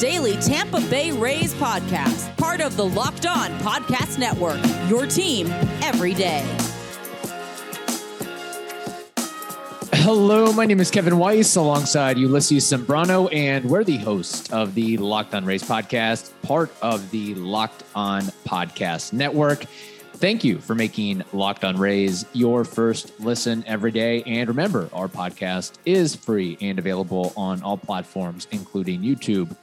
daily Tampa Bay Rays podcast, part of the Locked On Podcast Network. Your team every day. Hello, my name is Kevin Weiss alongside Ulysses Sembrano, and we're the host of the Locked On Rays podcast, part of the Locked On Podcast Network. Thank you for making Locked On Rays your first listen every day. And remember, our podcast is free and available on all platforms, including YouTube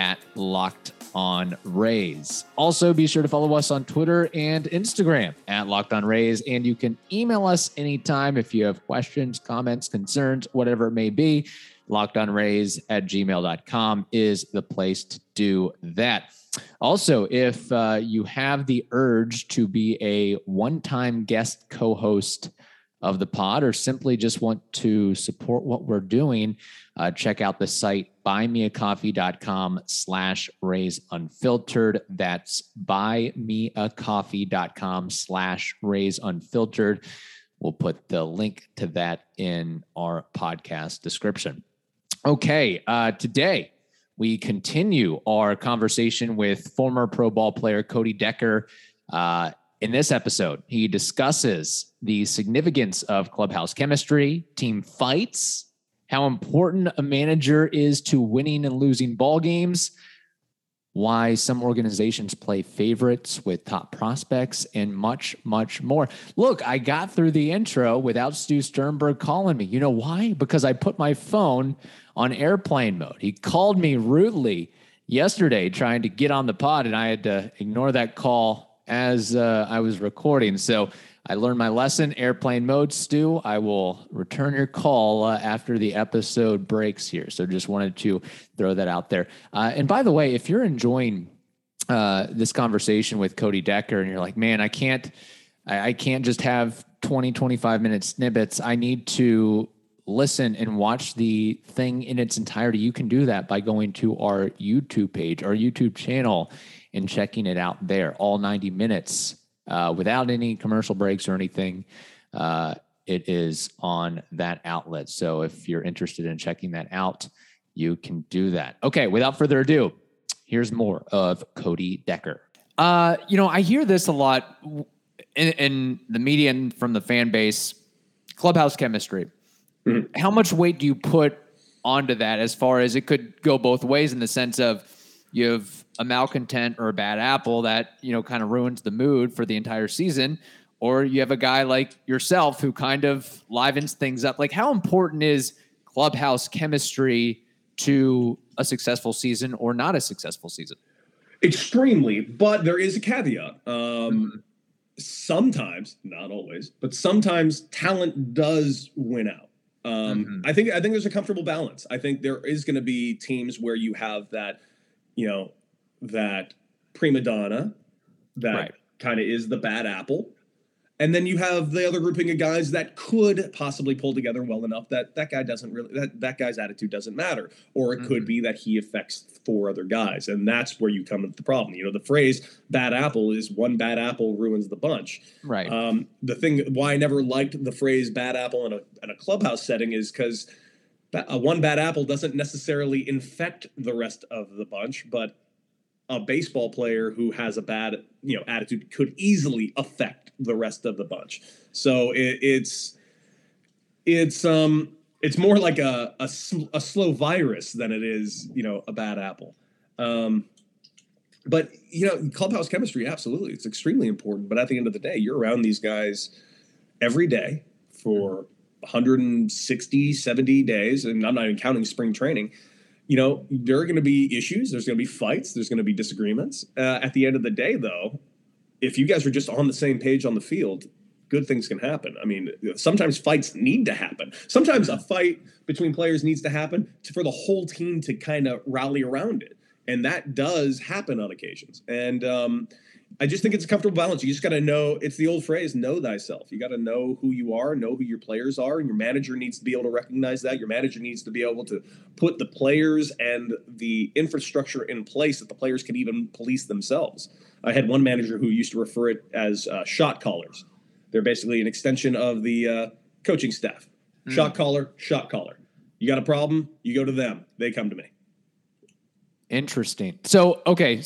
at Locked On Rays. Also, be sure to follow us on Twitter and Instagram at Locked On Rays. And you can email us anytime if you have questions, comments, concerns, whatever it may be. Locked On Rays at gmail.com is the place to do that. Also, if uh, you have the urge to be a one time guest co host of the pod or simply just want to support what we're doing, uh, check out the site buymeacoffee.com slash rays unfiltered. That's buymeacoffee.com slash rays unfiltered. We'll put the link to that in our podcast description. Okay, uh, today we continue our conversation with former pro ball player Cody Decker. Uh, in this episode, he discusses the significance of clubhouse chemistry, team fights, how important a manager is to winning and losing ball games, why some organizations play favorites with top prospects, and much, much more. Look, I got through the intro without Stu Sternberg calling me. You know why? Because I put my phone on airplane mode. He called me rudely yesterday trying to get on the pod, and I had to ignore that call as uh, I was recording. So I learned my lesson, airplane mode, Stu. I will return your call uh, after the episode breaks here. So just wanted to throw that out there. Uh, and by the way, if you're enjoying uh, this conversation with Cody Decker and you're like, man, I can't, I, I can't just have 20, 25 minute snippets. I need to listen and watch the thing in its entirety, you can do that by going to our YouTube page, our YouTube channel, and checking it out there. All 90 minutes uh, without any commercial breaks or anything. Uh, it is on that outlet. So if you're interested in checking that out, you can do that. Okay, without further ado, here's more of Cody Decker. Uh, you know, I hear this a lot in, in the media and from the fan base clubhouse chemistry Mm-hmm. How much weight do you put onto that as far as it could go both ways in the sense of you have a malcontent or a bad apple that, you know, kind of ruins the mood for the entire season, or you have a guy like yourself who kind of livens things up. Like how important is clubhouse chemistry to a successful season or not a successful season? Extremely, but there is a caveat. Um, mm-hmm. Sometimes, not always, but sometimes talent does win out. Um, mm-hmm. I think I think there's a comfortable balance. I think there is going to be teams where you have that, you know, that prima donna that right. kind of is the bad apple, and then you have the other grouping of guys that could possibly pull together well enough that that guy doesn't really that, that guy's attitude doesn't matter. Or it mm-hmm. could be that he affects four other guys and that's where you come into the problem. You know the phrase bad apple is one bad apple ruins the bunch. Right. Um, the thing why i never liked the phrase bad apple in a, in a clubhouse setting is because one bad apple doesn't necessarily infect the rest of the bunch but a baseball player who has a bad you know attitude could easily affect the rest of the bunch. So it, it's it's um it's more like a, a a slow virus than it is you know a bad apple. Um, but you know clubhouse chemistry absolutely it's extremely important. But at the end of the day, you're around these guys every day for 160 70 days and i'm not even counting spring training you know, there are going to be issues. There's going to be fights. There's going to be disagreements. Uh, at the end of the day, though, if you guys are just on the same page on the field, good things can happen. I mean, sometimes fights need to happen. Sometimes a fight between players needs to happen to, for the whole team to kind of rally around it. And that does happen on occasions. And, um, I just think it's a comfortable balance. You just got to know it's the old phrase, know thyself. You got to know who you are, know who your players are, and your manager needs to be able to recognize that. Your manager needs to be able to put the players and the infrastructure in place that the players can even police themselves. I had one manager who used to refer it as uh, shot callers. They're basically an extension of the uh, coaching staff. Mm. Shot caller, shot caller. You got a problem, you go to them. They come to me. Interesting. So, okay,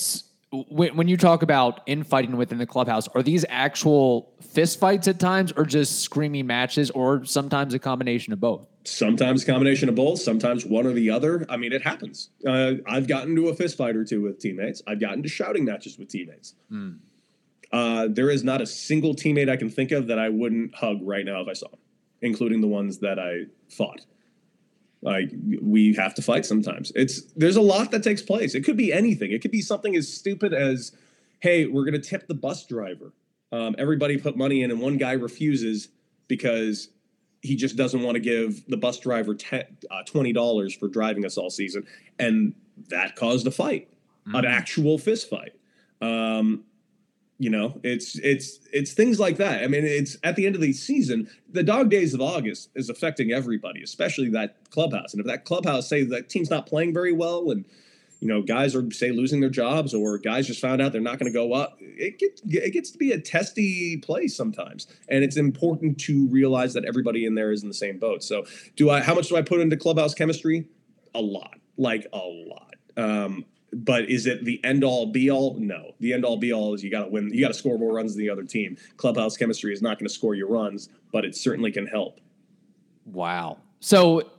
when, when you talk about infighting within the clubhouse, are these actual fist fights at times, or just screaming matches, or sometimes a combination of both? Sometimes a combination of both. Sometimes one or the other. I mean, it happens. Uh, I've gotten to a fist fight or two with teammates. I've gotten to shouting matches with teammates. Mm. Uh, there is not a single teammate I can think of that I wouldn't hug right now if I saw him, including the ones that I fought. Like we have to fight sometimes. It's there's a lot that takes place. It could be anything. It could be something as stupid as, "Hey, we're gonna tip the bus driver." Um, everybody put money in, and one guy refuses because he just doesn't want to give the bus driver uh, twenty dollars for driving us all season, and that caused a fight, mm-hmm. an actual fist fight. Um, you know, it's it's it's things like that. I mean, it's at the end of the season, the dog days of August is affecting everybody, especially that clubhouse. And if that clubhouse say that team's not playing very well, and you know, guys are say losing their jobs, or guys just found out they're not going to go up, it gets it gets to be a testy place sometimes. And it's important to realize that everybody in there is in the same boat. So, do I? How much do I put into clubhouse chemistry? A lot, like a lot. Um, but is it the end all be all? No. The end all be all is you got to win. You got to score more runs than the other team. Clubhouse chemistry is not going to score your runs, but it certainly can help. Wow. So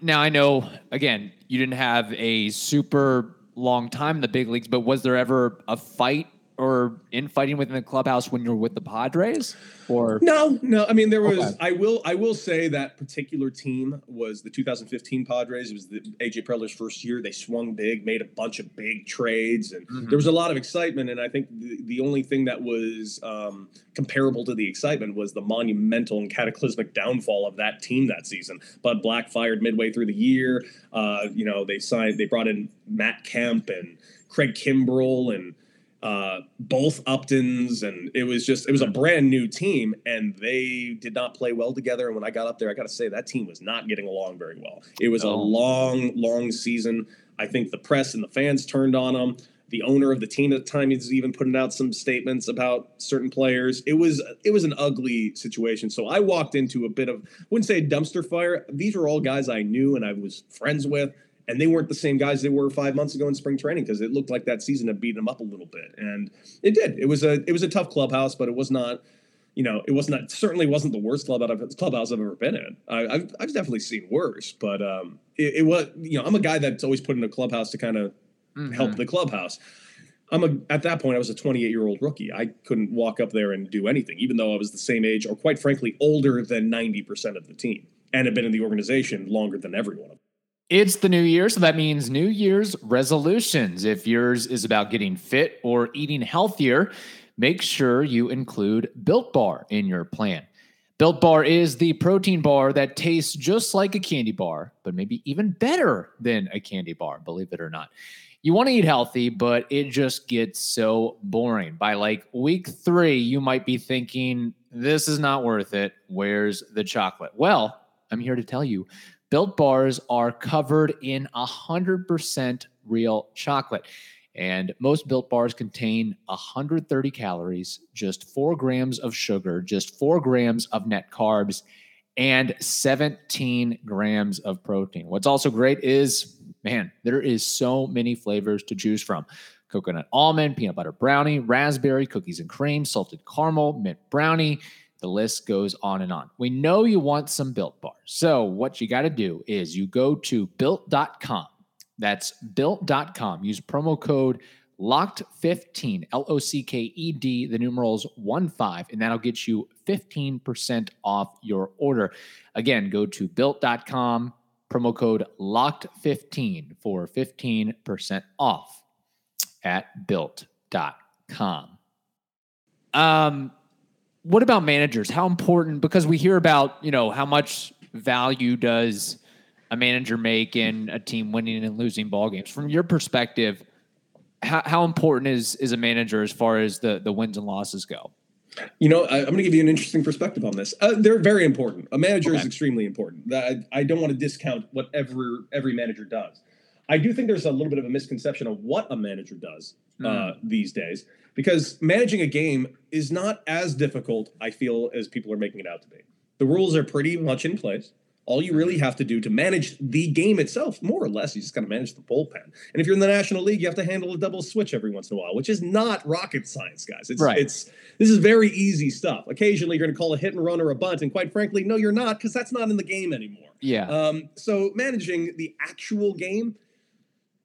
now I know again you didn't have a super long time in the big leagues, but was there ever a fight or infighting within the clubhouse when you're with the Padres? Or no, no. I mean, there was. Okay. I will. I will say that particular team was the 2015 Padres. It was the AJ Preller's first year. They swung big, made a bunch of big trades, and mm-hmm. there was a lot of excitement. And I think the, the only thing that was um, comparable to the excitement was the monumental and cataclysmic downfall of that team that season. Bud Black fired midway through the year. Uh, you know, they signed. They brought in Matt Kemp and Craig Kimbrel and uh, both Uptons, and it was just it was a brand new team, and they did not play well together. And when I got up there, I got to say that team was not getting along very well. It was oh. a long, long season. I think the press and the fans turned on them. The owner of the team at the time is even putting out some statements about certain players. It was it was an ugly situation. So I walked into a bit of wouldn't say a dumpster fire. These were all guys I knew and I was friends with and they weren't the same guys they were five months ago in spring training because it looked like that season had beaten them up a little bit, and it did. It was a it was a tough clubhouse, but it was not. You know, it was not certainly wasn't the worst club I've, clubhouse I've ever been in. I, have I've definitely seen worse, but um, it, it, was you know I'm a guy that's always put in a clubhouse to kind of mm-hmm. help the clubhouse. I'm a at that point I was a 28 year old rookie. I couldn't walk up there and do anything, even though I was the same age or quite frankly older than 90 percent of the team and had been in the organization longer than everyone. It's the new year, so that means New Year's resolutions. If yours is about getting fit or eating healthier, make sure you include Built Bar in your plan. Built Bar is the protein bar that tastes just like a candy bar, but maybe even better than a candy bar, believe it or not. You want to eat healthy, but it just gets so boring. By like week three, you might be thinking, this is not worth it. Where's the chocolate? Well, I'm here to tell you Built bars are covered in 100% real chocolate. And most built bars contain 130 calories, just four grams of sugar, just four grams of net carbs, and 17 grams of protein. What's also great is, man, there is so many flavors to choose from coconut almond, peanut butter brownie, raspberry, cookies and cream, salted caramel, mint brownie. The list goes on and on. We know you want some built bars. So, what you got to do is you go to built.com. That's built.com. Use promo code locked15, L O C K E D, the numerals 1 5, and that'll get you 15% off your order. Again, go to built.com, promo code locked15 for 15% off at built.com. Um, what about managers? How important? Because we hear about you know how much value does a manager make in a team winning and losing ball games. From your perspective, how, how important is is a manager as far as the the wins and losses go? You know, I, am going to give you an interesting perspective on this. Uh, they're very important. A manager okay. is extremely important. I, I don't want to discount whatever every manager does. I do think there's a little bit of a misconception of what a manager does mm. uh, these days because managing a game is not as difficult, I feel, as people are making it out to be. The rules are pretty much in place. All you really have to do to manage the game itself, more or less, you just got to manage the bullpen. And if you're in the National League, you have to handle a double switch every once in a while, which is not rocket science, guys. It's Right. it's this is very easy stuff. Occasionally, you're going to call a hit and run or a bunt, and quite frankly, no, you're not, because that's not in the game anymore. Yeah. Um, so managing the actual game,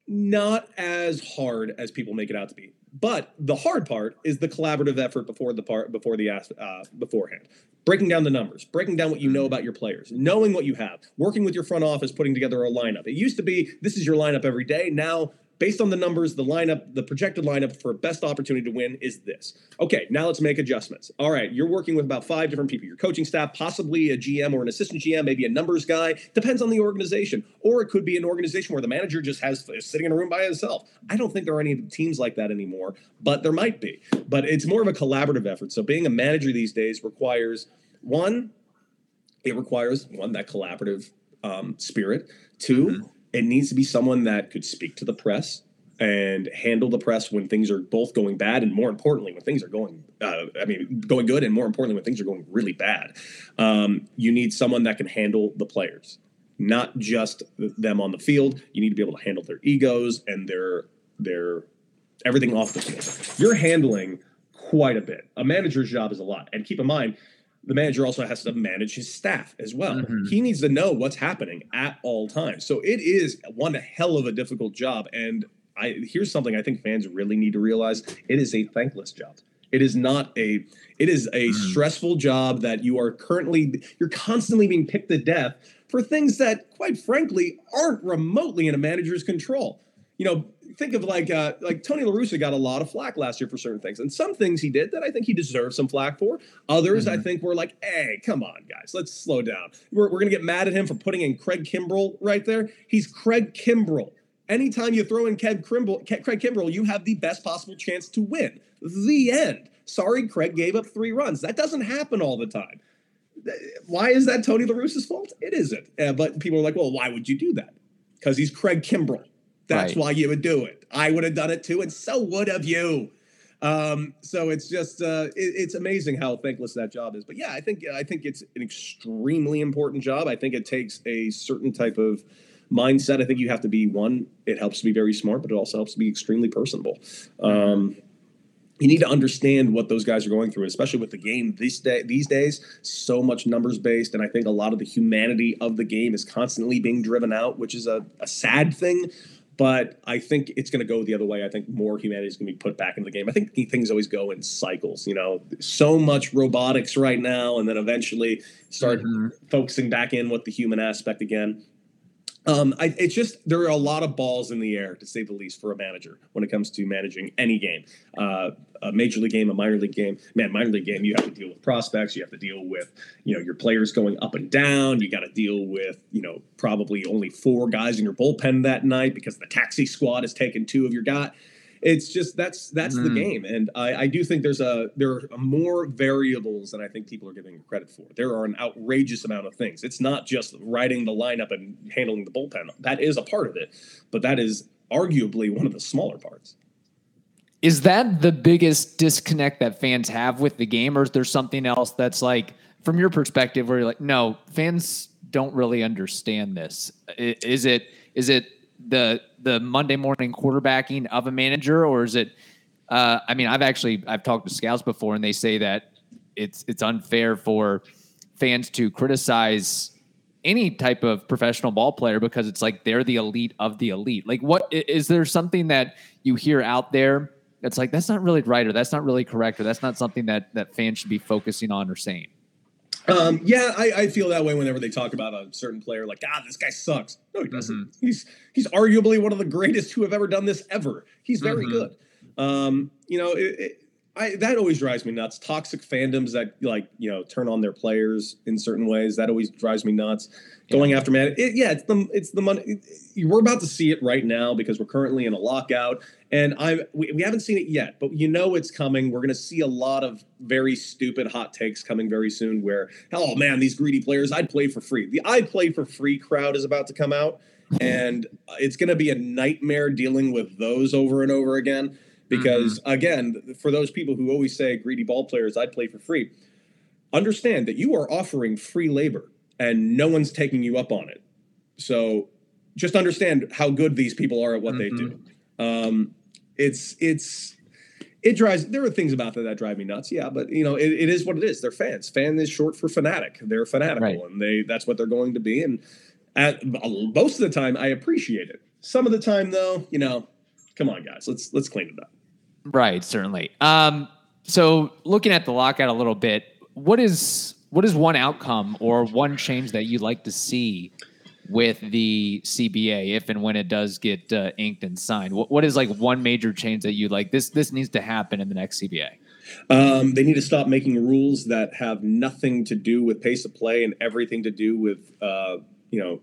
not as hard as people make it out to be. But the hard part is the collaborative effort before the part before the uh, beforehand, breaking down the numbers, breaking down what you know about your players, knowing what you have, working with your front office, putting together a lineup. It used to be this is your lineup every day. Now based on the numbers, the lineup, the projected lineup for best opportunity to win is this. Okay, now let's make adjustments. All right, you're working with about five different people your coaching staff, possibly a GM or an assistant GM, maybe a numbers guy. Depends on the organization. Or it could be an organization where the manager just has is sitting in a room by himself. I don't think there are any teams like that anymore, but there might be. But it's more of a collaborative effort. So being a manager these days requires one, it requires one that collaborative um, spirit. 2 it needs to be someone that could speak to the press and handle the press when things are both going bad, and more importantly, when things are going, uh, I mean, going good, and more importantly, when things are going really bad. Um, you need someone that can handle the players, not just them on the field. You need to be able to handle their egos and their their everything off the field. You're handling quite a bit. A manager's job is a lot, and keep in mind the manager also has to manage his staff as well. Mhm. He needs to know what's happening at all times. So it is one hell of a difficult job. And I here's something I think fans really need to realize: it is a thankless job. It is not a. It is a Mhm. stressful job that you are currently. You're constantly being picked to death for things that, quite frankly, aren't remotely in a manager's control. You know, think of like uh, like Tony La Russa got a lot of flack last year for certain things, and some things he did that I think he deserved some flack for. Others I Mhm. think were like, "Hey, come on, guys, let's slow down." We're, we're gonna get mad at him for putting in Craig Kimbrel right there. He's Craig Kimbrel. Anytime you throw in Kev Kimbrel, Craig Kimbrel, you have the best possible chance to win. The end. Sorry, Craig gave up three runs. That doesn't happen all the time. Why is that Tony La Russa's fault? It isn't. Uh, but people are like, well, why would you do that? Because he's Craig Kimbrel. That's Right. why you would do it. I would have done it too, and so would have you. Um, so it's just uh, it, it's amazing how thankless that job is. But yeah, I think I think it's an extremely important job. I think it takes a certain type of mindset. I think you have to be one. It helps to be very smart, but it also helps to be extremely personable. Um, you need to understand what those guys are going through, especially with the game these day these days. So much numbers based, and I think a lot of the humanity of the game is constantly being driven out, which is a, a sad thing. But I think it's going to go the other way. I think more humanity is going to be put back into the game. I think things always go in cycles. You know, so much robotics right now, and then eventually start Mhm. focusing back in with the human aspect again. Um, I, it's just there are a lot of balls in the air, to say the least, for a manager when it comes to managing any game, uh, a major league game, a minor league game. Man, minor league game, you have to deal with prospects, you have to deal with you know your players going up and down. You got to deal with you know probably only four guys in your bullpen that night because the taxi squad has taken two of your guys it's just that's that's the Mm. game. And I, I do think there's a there are more variables than i think people are giving it credit for. There are an outrageous amount of things. It's not just writing the lineup and handling the bullpen. That is a part of it but that is arguably one of the smaller parts. Is that the biggest disconnect that fans have with the game, or is there something else that's like, from your perspective, where you're like, no, fans don't really understand this? Is it is it the the Monday morning quarterbacking of a manager, or is it? Uh, I mean, I've actually I've talked to scouts before, and they say that it's it's unfair for fans to criticize any type of professional ball player because it's like they're the elite of the elite. Like, what is there something that you hear out there that's like that's not really right or that's not really correct or that's not something that that fans should be focusing on or saying? Um, yeah, I, I feel that way whenever they talk about a certain player, like, ah, this guy sucks. No, he doesn't. He's he's arguably one of the greatest who have ever done this ever. He's very Mhm. good. Um, you know, it, it, I that always drives me nuts. Toxic fandoms that like you know turn on their players in certain ways that always drives me nuts. Going after man, it, yeah, it's the it's the money. we're about to see it right now because we're currently in a lockout, and I we, we haven't seen it yet, but you know it's coming. We're going to see a lot of very stupid hot takes coming very soon. Where oh man, these greedy players, I'd play for free. The I play for free crowd is about to come out, and it's going to be a nightmare dealing with those over and over again. Because again, for those people who always say greedy ball players, I'd play for free. Understand that you are offering free labor and no one's taking you up on it. So just understand how good these people are at what mm-hmm. they do. Um, it's it's it drives there are things about that that drive me nuts yeah but you know it, it is what it is. They're fans. Fan is short for fanatic. They're fanatical right. and they that's what they're going to be and at most of the time i appreciate it. Some of the time though you know come on guys let's let's clean it up. Right certainly. Um so looking at the lockout a little bit what is what is one outcome or one change that you'd like to see with the CBA if and when it does get uh, inked and signed? What, what is like one major change that you like? This this needs to happen in the next CBA. Um, they need to stop making rules that have nothing to do with pace of play and everything to do with uh, you know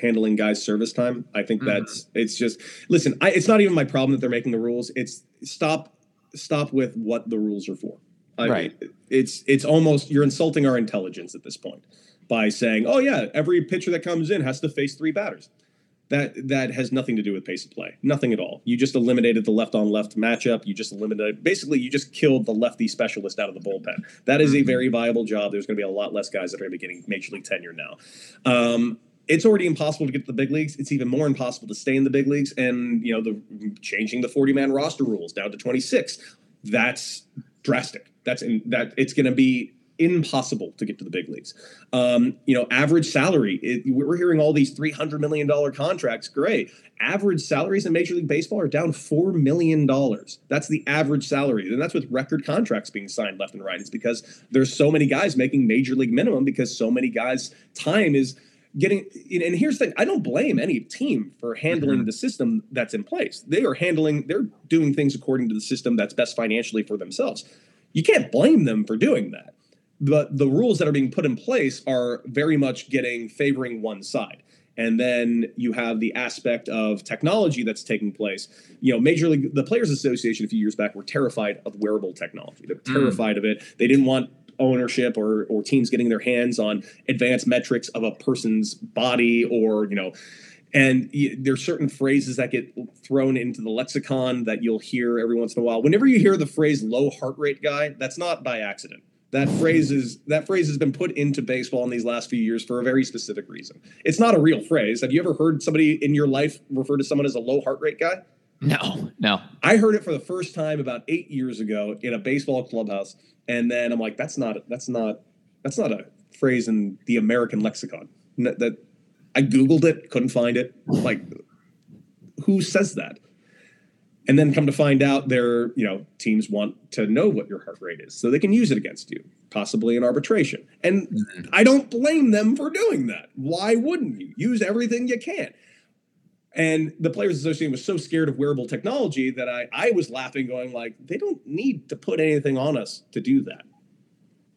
handling guys' service time. I think mm-hmm. that's it's just listen. I, it's not even my problem that they're making the rules. It's stop stop with what the rules are for. I right. Mean, it's it's almost you're insulting our intelligence at this point by saying, "Oh yeah, every pitcher that comes in has to face three batters." That that has nothing to do with pace of play. Nothing at all. You just eliminated the left on left matchup. You just eliminated basically you just killed the lefty specialist out of the bullpen. That is a mm-hmm. very viable job. There's going to be a lot less guys that are going to be getting major league tenure now. Um, it's already impossible to get to the big leagues. It's even more impossible to stay in the big leagues. And you know, the changing the 40 man roster rules down to 26. That's drastic. That's in that it's going to be impossible to get to the big leagues. Um, you know, average salary. It, we're hearing all these three hundred million dollar contracts. Great. Average salaries in Major League Baseball are down four million dollars. That's the average salary, and that's with record contracts being signed left and right. It's because there's so many guys making Major League minimum because so many guys' time is getting and here's the thing i don't blame any team for handling mm-hmm. the system that's in place they are handling they're doing things according to the system that's best financially for themselves you can't blame them for doing that but the rules that are being put in place are very much getting favoring one side. And then you have the aspect of technology that's taking place. You know major league the players association a few years back were terrified of wearable technology. They're mm. terrified mm. of it. They didn't want ownership or or teams getting their hands on advanced metrics of a person's body or you know and there's certain phrases that get thrown into the lexicon that you'll hear every once in a while. Whenever you hear the phrase low heart rate guy that's not by accident that phrase is that phrase has been put into baseball in these last few years for a very specific reason. It's not a real phrase. Have you ever heard somebody in your life refer to someone as a low heart rate guy? No, no. I heard it for the first time about eight years ago in a baseball clubhouse, and then I'm like, that's not that's not that's not a phrase in the American lexicon. That I googled it, couldn't find it. Like, who says that? And then come to find out their you know teams want to know what your heart rate is so they can use it against you possibly in arbitration. And mm-hmm. i don't blame them for doing that. Why wouldn't you? Use everything you can. And the players association was so scared of wearable technology that i i was laughing going like they don't need to put anything on us to do that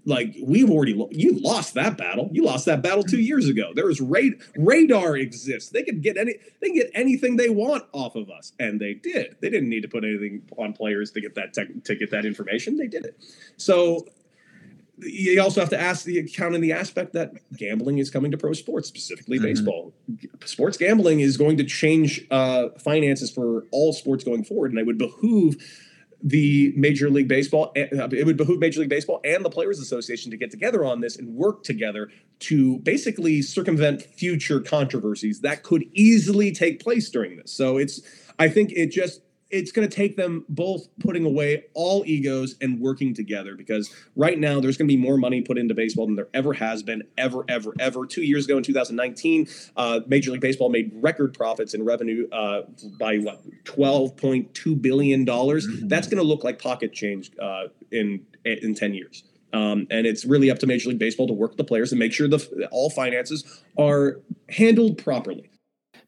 like we've already you lost that battle. You lost that battle two years ago. There is ra- radar exists. They can get any they can get anything they want off of us, and they did. They didn't need to put anything on players to get that tech, to get that information. They did it. So you also have to ask the account in the aspect that gambling is coming to pro sports, specifically mm-hmm. baseball. Sports gambling is going to change uh, finances for all sports going forward, and it would behoove the Major League Baseball, eh, it would behoove Major League Baseball and the Players Association to get together on this and work together to basically circumvent future controversies that could easily take place during this. So it's, I think it just it's going to take them both putting away all egos and working together because right now there's going to be more money put into baseball than there ever has been ever ever ever two years ago in 2019 uh, major league baseball made record profits in revenue uh, by what 12.2 billion dollars mm-hmm. that's going to look like pocket change uh, in in 10 years um, and it's really up to Major League Baseball to work with the players and make sure the all finances are handled properly.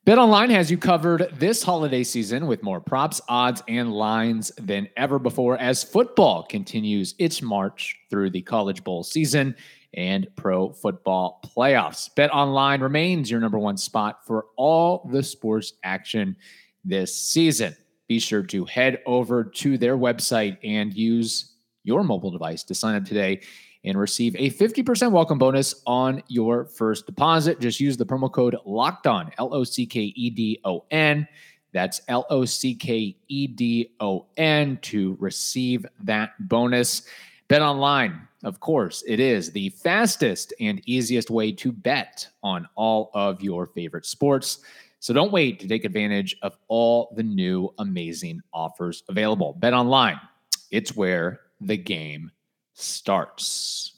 BetOnline has you covered this holiday season with more props, odds, and lines than ever before as football continues its march through the College Bowl season and pro football playoffs. BetOnline remains your number one spot for all the sports action this season. Be sure to head over to their website and use your mobile device to sign up today and receive a 50% welcome bonus on your first deposit. Just use the promo code locked on, L O C K E D O N. That's L O C K E D O N to receive that bonus. Bet online, of course, it is the fastest and easiest way to bet on all of your favorite sports. So don't wait to take advantage of all the new amazing offers available. Bet online, it's where the game starts.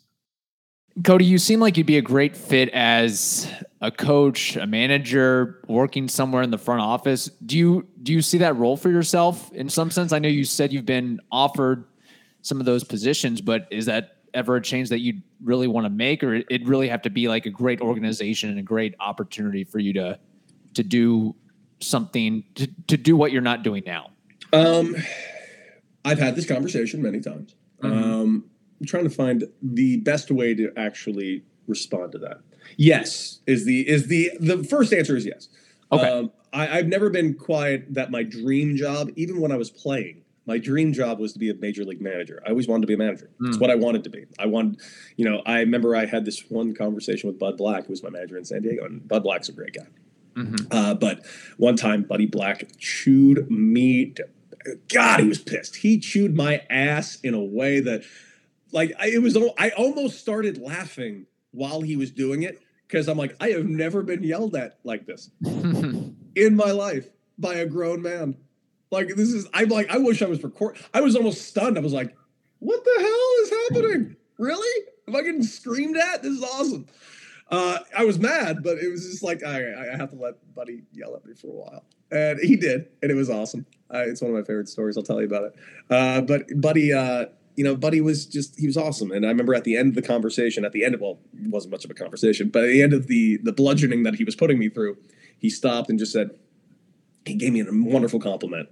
Cody, you seem like you'd be a great fit as a coach, a manager, working somewhere in the front office. Do you do you see that role for yourself in some sense? I know you said you've been offered some of those positions, but is that ever a change that you'd really want to make, or it really have to be like a great organization and a great opportunity for you to to do something to, to do what you're not doing now? Um, I've had this conversation many times. Mm-hmm. Um, I'm trying to find the best way to actually respond to that. Yes, is the is the the first answer is yes. Okay. Um, I, I've never been quiet that my dream job, even when I was playing, my dream job was to be a major league manager. I always wanted to be a manager. Mm. It's what I wanted to be. I wanted, you know, I remember I had this one conversation with Bud Black, who was my manager in San Diego, and Bud Black's a great guy. Mm-hmm. Uh, but one time, Buddy Black chewed me. To, God, he was pissed. He chewed my ass in a way that, like, I, it was. I almost started laughing while he was doing it because I'm like, I have never been yelled at like this in my life by a grown man. Like, this is. I'm like, I wish I was record. I was almost stunned. I was like, what the hell is happening? Really? Am I getting screamed at? This is awesome. Uh, I was mad, but it was just like I, I have to let Buddy yell at me for a while, and he did, and it was awesome. Uh, it's one of my favorite stories. I'll tell you about it. Uh, but Buddy, uh, you know, Buddy was just he was awesome, and I remember at the end of the conversation, at the end of well, it wasn't much of a conversation, but at the end of the the bludgeoning that he was putting me through, he stopped and just said, he gave me a wonderful compliment.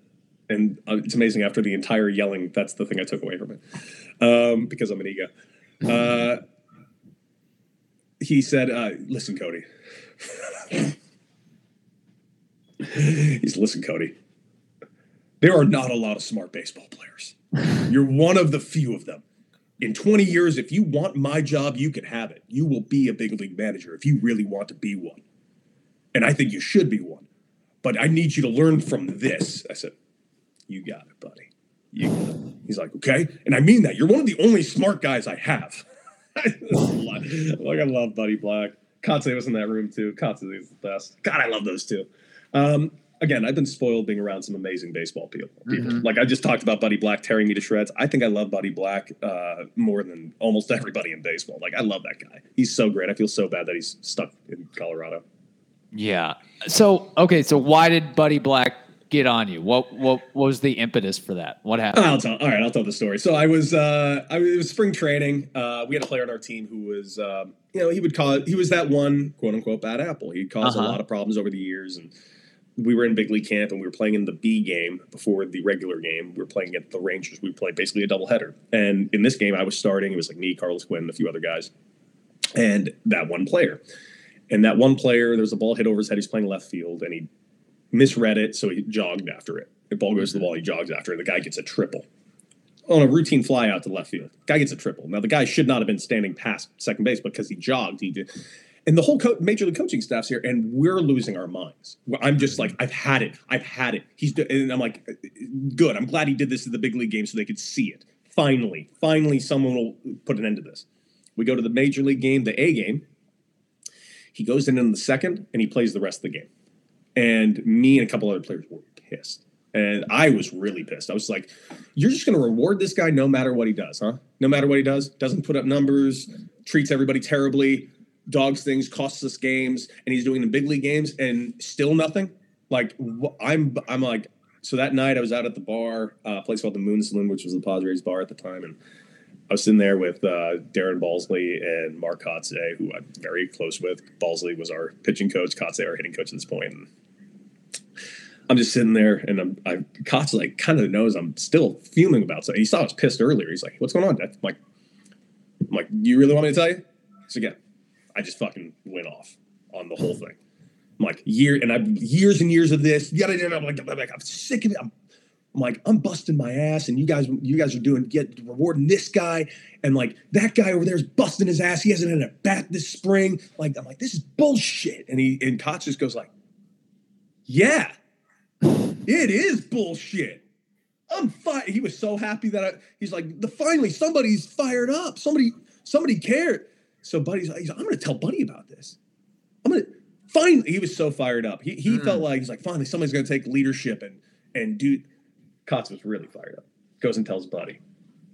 And uh, it's amazing. After the entire yelling, that's the thing I took away from it, um, because I'm an ego. Uh, he said, uh, "Listen, Cody." He's listen, Cody. There are not a lot of smart baseball players. You're one of the few of them. In 20 years, if you want my job, you can have it. You will be a big league manager if you really want to be one. And I think you should be one. But I need you to learn from this. I said, You got it, buddy. You got it. He's like, Okay. And I mean that. You're one of the only smart guys I have. like I love Buddy Black. Kotsay was in that room too. Kotsay is the best. God, I love those two. Um, again, I've been spoiled being around some amazing baseball people. people. Mm-hmm. Like I just talked about Buddy Black tearing me to shreds. I think I love Buddy Black uh, more than almost everybody in baseball. Like I love that guy. He's so great. I feel so bad that he's stuck in Colorado. Yeah. So okay. So why did Buddy Black get on you? What what, what was the impetus for that? What happened? I'll tell. All right, I'll tell the story. So I was uh, I it was spring training. Uh, we had a player on our team who was um, you know he would cause he was that one quote unquote bad apple. He'd caused uh-huh. a lot of problems over the years, and we were in big league camp and we were playing in the B game before the regular game. We were playing at the Rangers. We played basically a doubleheader, and in this game I was starting. It was like me, Carlos Quinn, and a few other guys, and that one player. And that one player, there's a ball hit over his head. He's playing left field, and he misread it, so he jogged after it. The ball goes to the wall, he jogs after it. The guy gets a triple on a routine fly out to left field. Guy gets a triple. Now the guy should not have been standing past second base because he jogged. He did, and the whole co- major league coaching staff's here, and we're losing our minds. I'm just like, I've had it. I've had it. He's and I'm like, good. I'm glad he did this to the big league game so they could see it. Finally, finally, someone will put an end to this. We go to the major league game, the A game. He goes in in the second, and he plays the rest of the game. And me and a couple other players were pissed. And I was really pissed. I was like, you're just going to reward this guy no matter what he does, huh? No matter what he does, doesn't put up numbers, treats everybody terribly, dogs things, costs us games, and he's doing the big league games and still nothing. Like I'm, I'm like, so that night I was out at the bar, uh, a place called the Moon Saloon, which was the Padres bar at the time, and I was sitting there with uh, Darren Balsley and Mark Kotsay, who I'm very close with. Balsley was our pitching coach, Kotsay our hitting coach at this point. and I'm just sitting there, and I'm, I Kotz like kind of knows I'm still fuming about something. He saw I was pissed earlier. He's like, "What's going on, Dad?" I'm like, I'm like, "You really want me to tell you?" So again, I just fucking went off on the whole thing. I'm like, year and I've years and years of this. Yada yada. I'm like, I'm, like, I'm sick of it. I'm, I'm like, I'm busting my ass, and you guys, you guys are doing get rewarding this guy, and like that guy over there is busting his ass. He hasn't had a bat this spring. Like, I'm like, this is bullshit. And he and Kotz just goes like, Yeah, it is bullshit. I'm fine. He was so happy that I, he's like, the finally somebody's fired up. Somebody, somebody cared. So Buddy's like, I'm gonna tell Buddy about this. I'm gonna finally. He was so fired up. He he Mm. felt like he's like, finally somebody's gonna take leadership and and do. Kotz was really fired up. Goes and tells Buddy.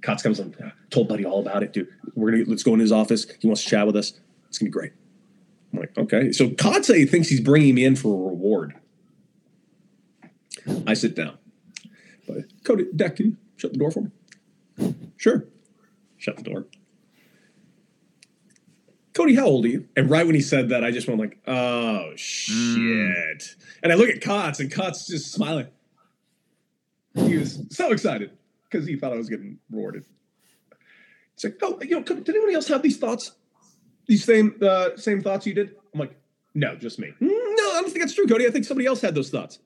Kotz comes and told Buddy all about it, dude. We're gonna let's go in his office. He wants to chat with us. It's gonna be great. I'm like, okay. So Kotsay thinks he's bringing me in for a reward. I sit down. But Cody, Deck, can you shut the door for me? Sure. Shut the door. Cody, how old are you? And right when he said that, I just went like, oh shit. And I look at Kotz, and Kotz just smiling. He was so excited because he thought I was getting rewarded. It's like, oh, you know, did anybody else have these thoughts? These same uh, same thoughts you did? I'm like, no, just me. "Mm, No, I don't think that's true, Cody. I think somebody else had those thoughts.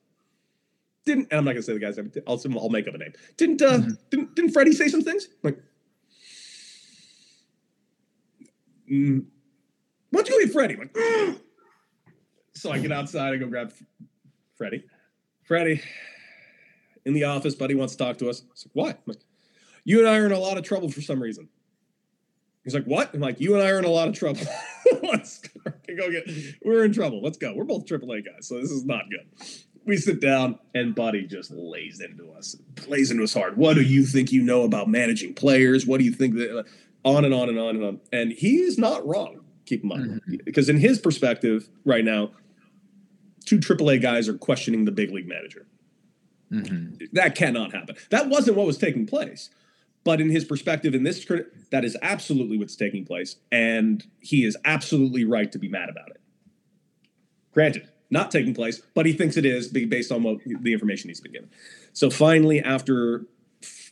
Didn't and I'm not gonna say the guy's. I'll I'll make up a name. Didn't uh didn't didn't Freddie say some things? I'm like, mm, get Freddie? Like, so I get outside. I go grab Freddie. Freddie, in the office, buddy wants to talk to us. It's like, what? I'm like, you and I are in a lot of trouble for some reason. He's like, what? I'm like, you and I are in a lot of trouble. Let's go get. We're in trouble. Let's go. We're both AAA guys, so this is not good. We sit down, and Buddy just lays into us, lays into us hard. What do you think you know about managing players? What do you think that? On and on and on and on. And he is not wrong. Keep in mind, because in his perspective, right now, two AAA guys are questioning the big league manager. Mhm. That cannot happen. That wasn't what was taking place. But in his perspective, in this, that is absolutely what's taking place. And he is absolutely right to be mad about it. Granted, not taking place, but he thinks it is based on what the information he's been given. So finally, after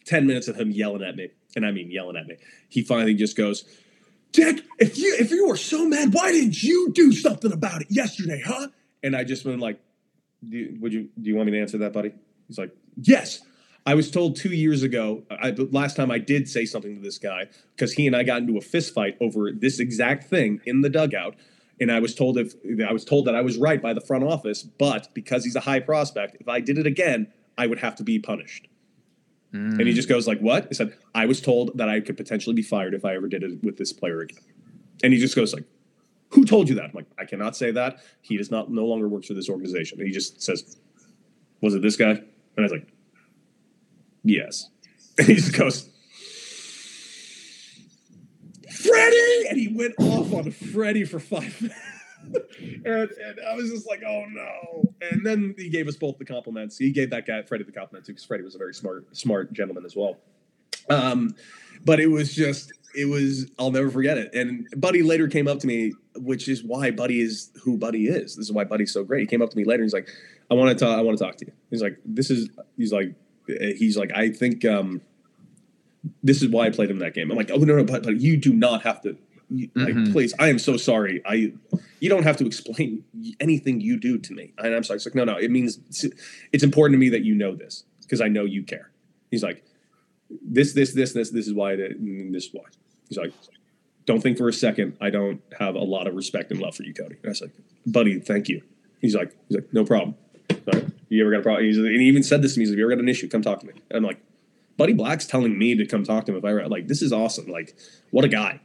10 minutes of him yelling at me, and I mean yelling at me, he finally just goes, Deck, if you if you were so mad, why didn't you do something about it yesterday, huh? And I just went like, do you, would you do you want me to answer that, buddy? He's like, yes. I was told two years ago. I, the last time I did say something to this guy because he and I got into a fist fight over this exact thing in the dugout, and I was told if I was told that I was right by the front office, but because he's a high prospect, if I did it again, I would have to be punished. And he mm. just goes like, "What?" He said, "I was told that I could potentially be fired if I ever did it with this player again." And he just goes like, "Who told you that?" I'm like, "I cannot say that. He does not no longer works for this organization." And he just says, "Was it this guy?" And I was like, "Yes." And he just goes, "Freddie!" And he went off on Freddie for five minutes. And, and I was just like, oh no. And then he gave us both the compliments. He gave that guy Freddie the compliment too, because Freddie was a very smart, smart gentleman as well. Um, but it was just, it was, I'll never forget it. And Buddy later came up to me, which is why Buddy is who Buddy is. This is why Buddy's so great. He came up to me later. And he's like, I want to talk. I want to talk to you. He's like, this is. He's like, he's like, I think um, this is why I played him that game. I'm like, oh no, no, but, but you do not have to. You, like, Mhm. please, I am so sorry. I, you don't have to explain anything you do to me. And I'm sorry. It's like, no, no. It means it's, it's important to me that you know this because I know you care. He's like, this, this, this, this, this is why. And this is why. He's like, don't think for a second. I don't have a lot of respect and love for you, Cody. And I was like, buddy, thank you. He's like, he's like, no problem. Sorry. You ever got a problem? He's, and he even said this to me. He's like, you ever got an issue? Come talk to me. And I'm like, Buddy Black's telling me to come talk to him if I like. This is awesome. Like, what a guy.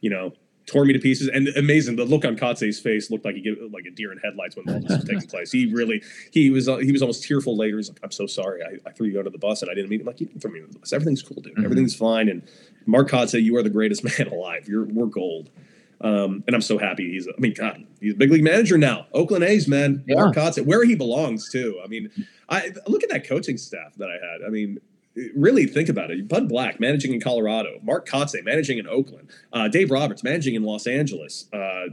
You know, tore me to pieces. And amazing. The look on Kotsay's face looked like he gave like a deer in headlights when all this was taking place. He really, he was, uh, he was almost tearful later. He's like, I'm so sorry. I, I threw you under the bus and I didn't mean. I'm like, you didn't throw me under the bus. Everything's cool, dude. Mhm. Everything's fine. And Mark Kotsay, you are the greatest man alive. You're we're gold. Um, and I'm so happy he's. I mean, God, he's a big league manager now. Oakland A's, man. Yeah. Mark Kotsay, where he belongs too. I mean, I look at that coaching staff that I had. I mean, really think about it. Bud Black managing in Colorado, Mark Kotsay managing in Oakland, uh, Dave Roberts managing in Los Angeles, uh,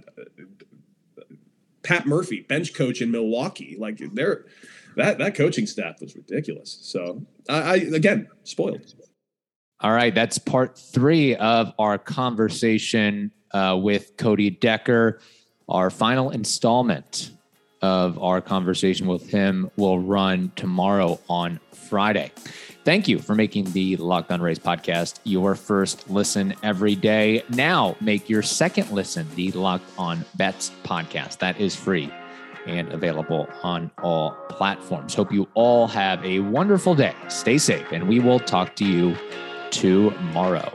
Pat Murphy bench coach in Milwaukee. Like they're that that coaching staff was ridiculous. So I, I again spoiled. All right, that's part three of our conversation uh, with Cody Decker. Our final installment of our conversation with him will run tomorrow on Friday. Thank you for making the Locked On Rays podcast your first listen every day. Now make your second listen the Locked On Bets podcast. That is free. and available on all platforms. Hope you all have a wonderful day. Stay safe, and we will talk to you tomorrow.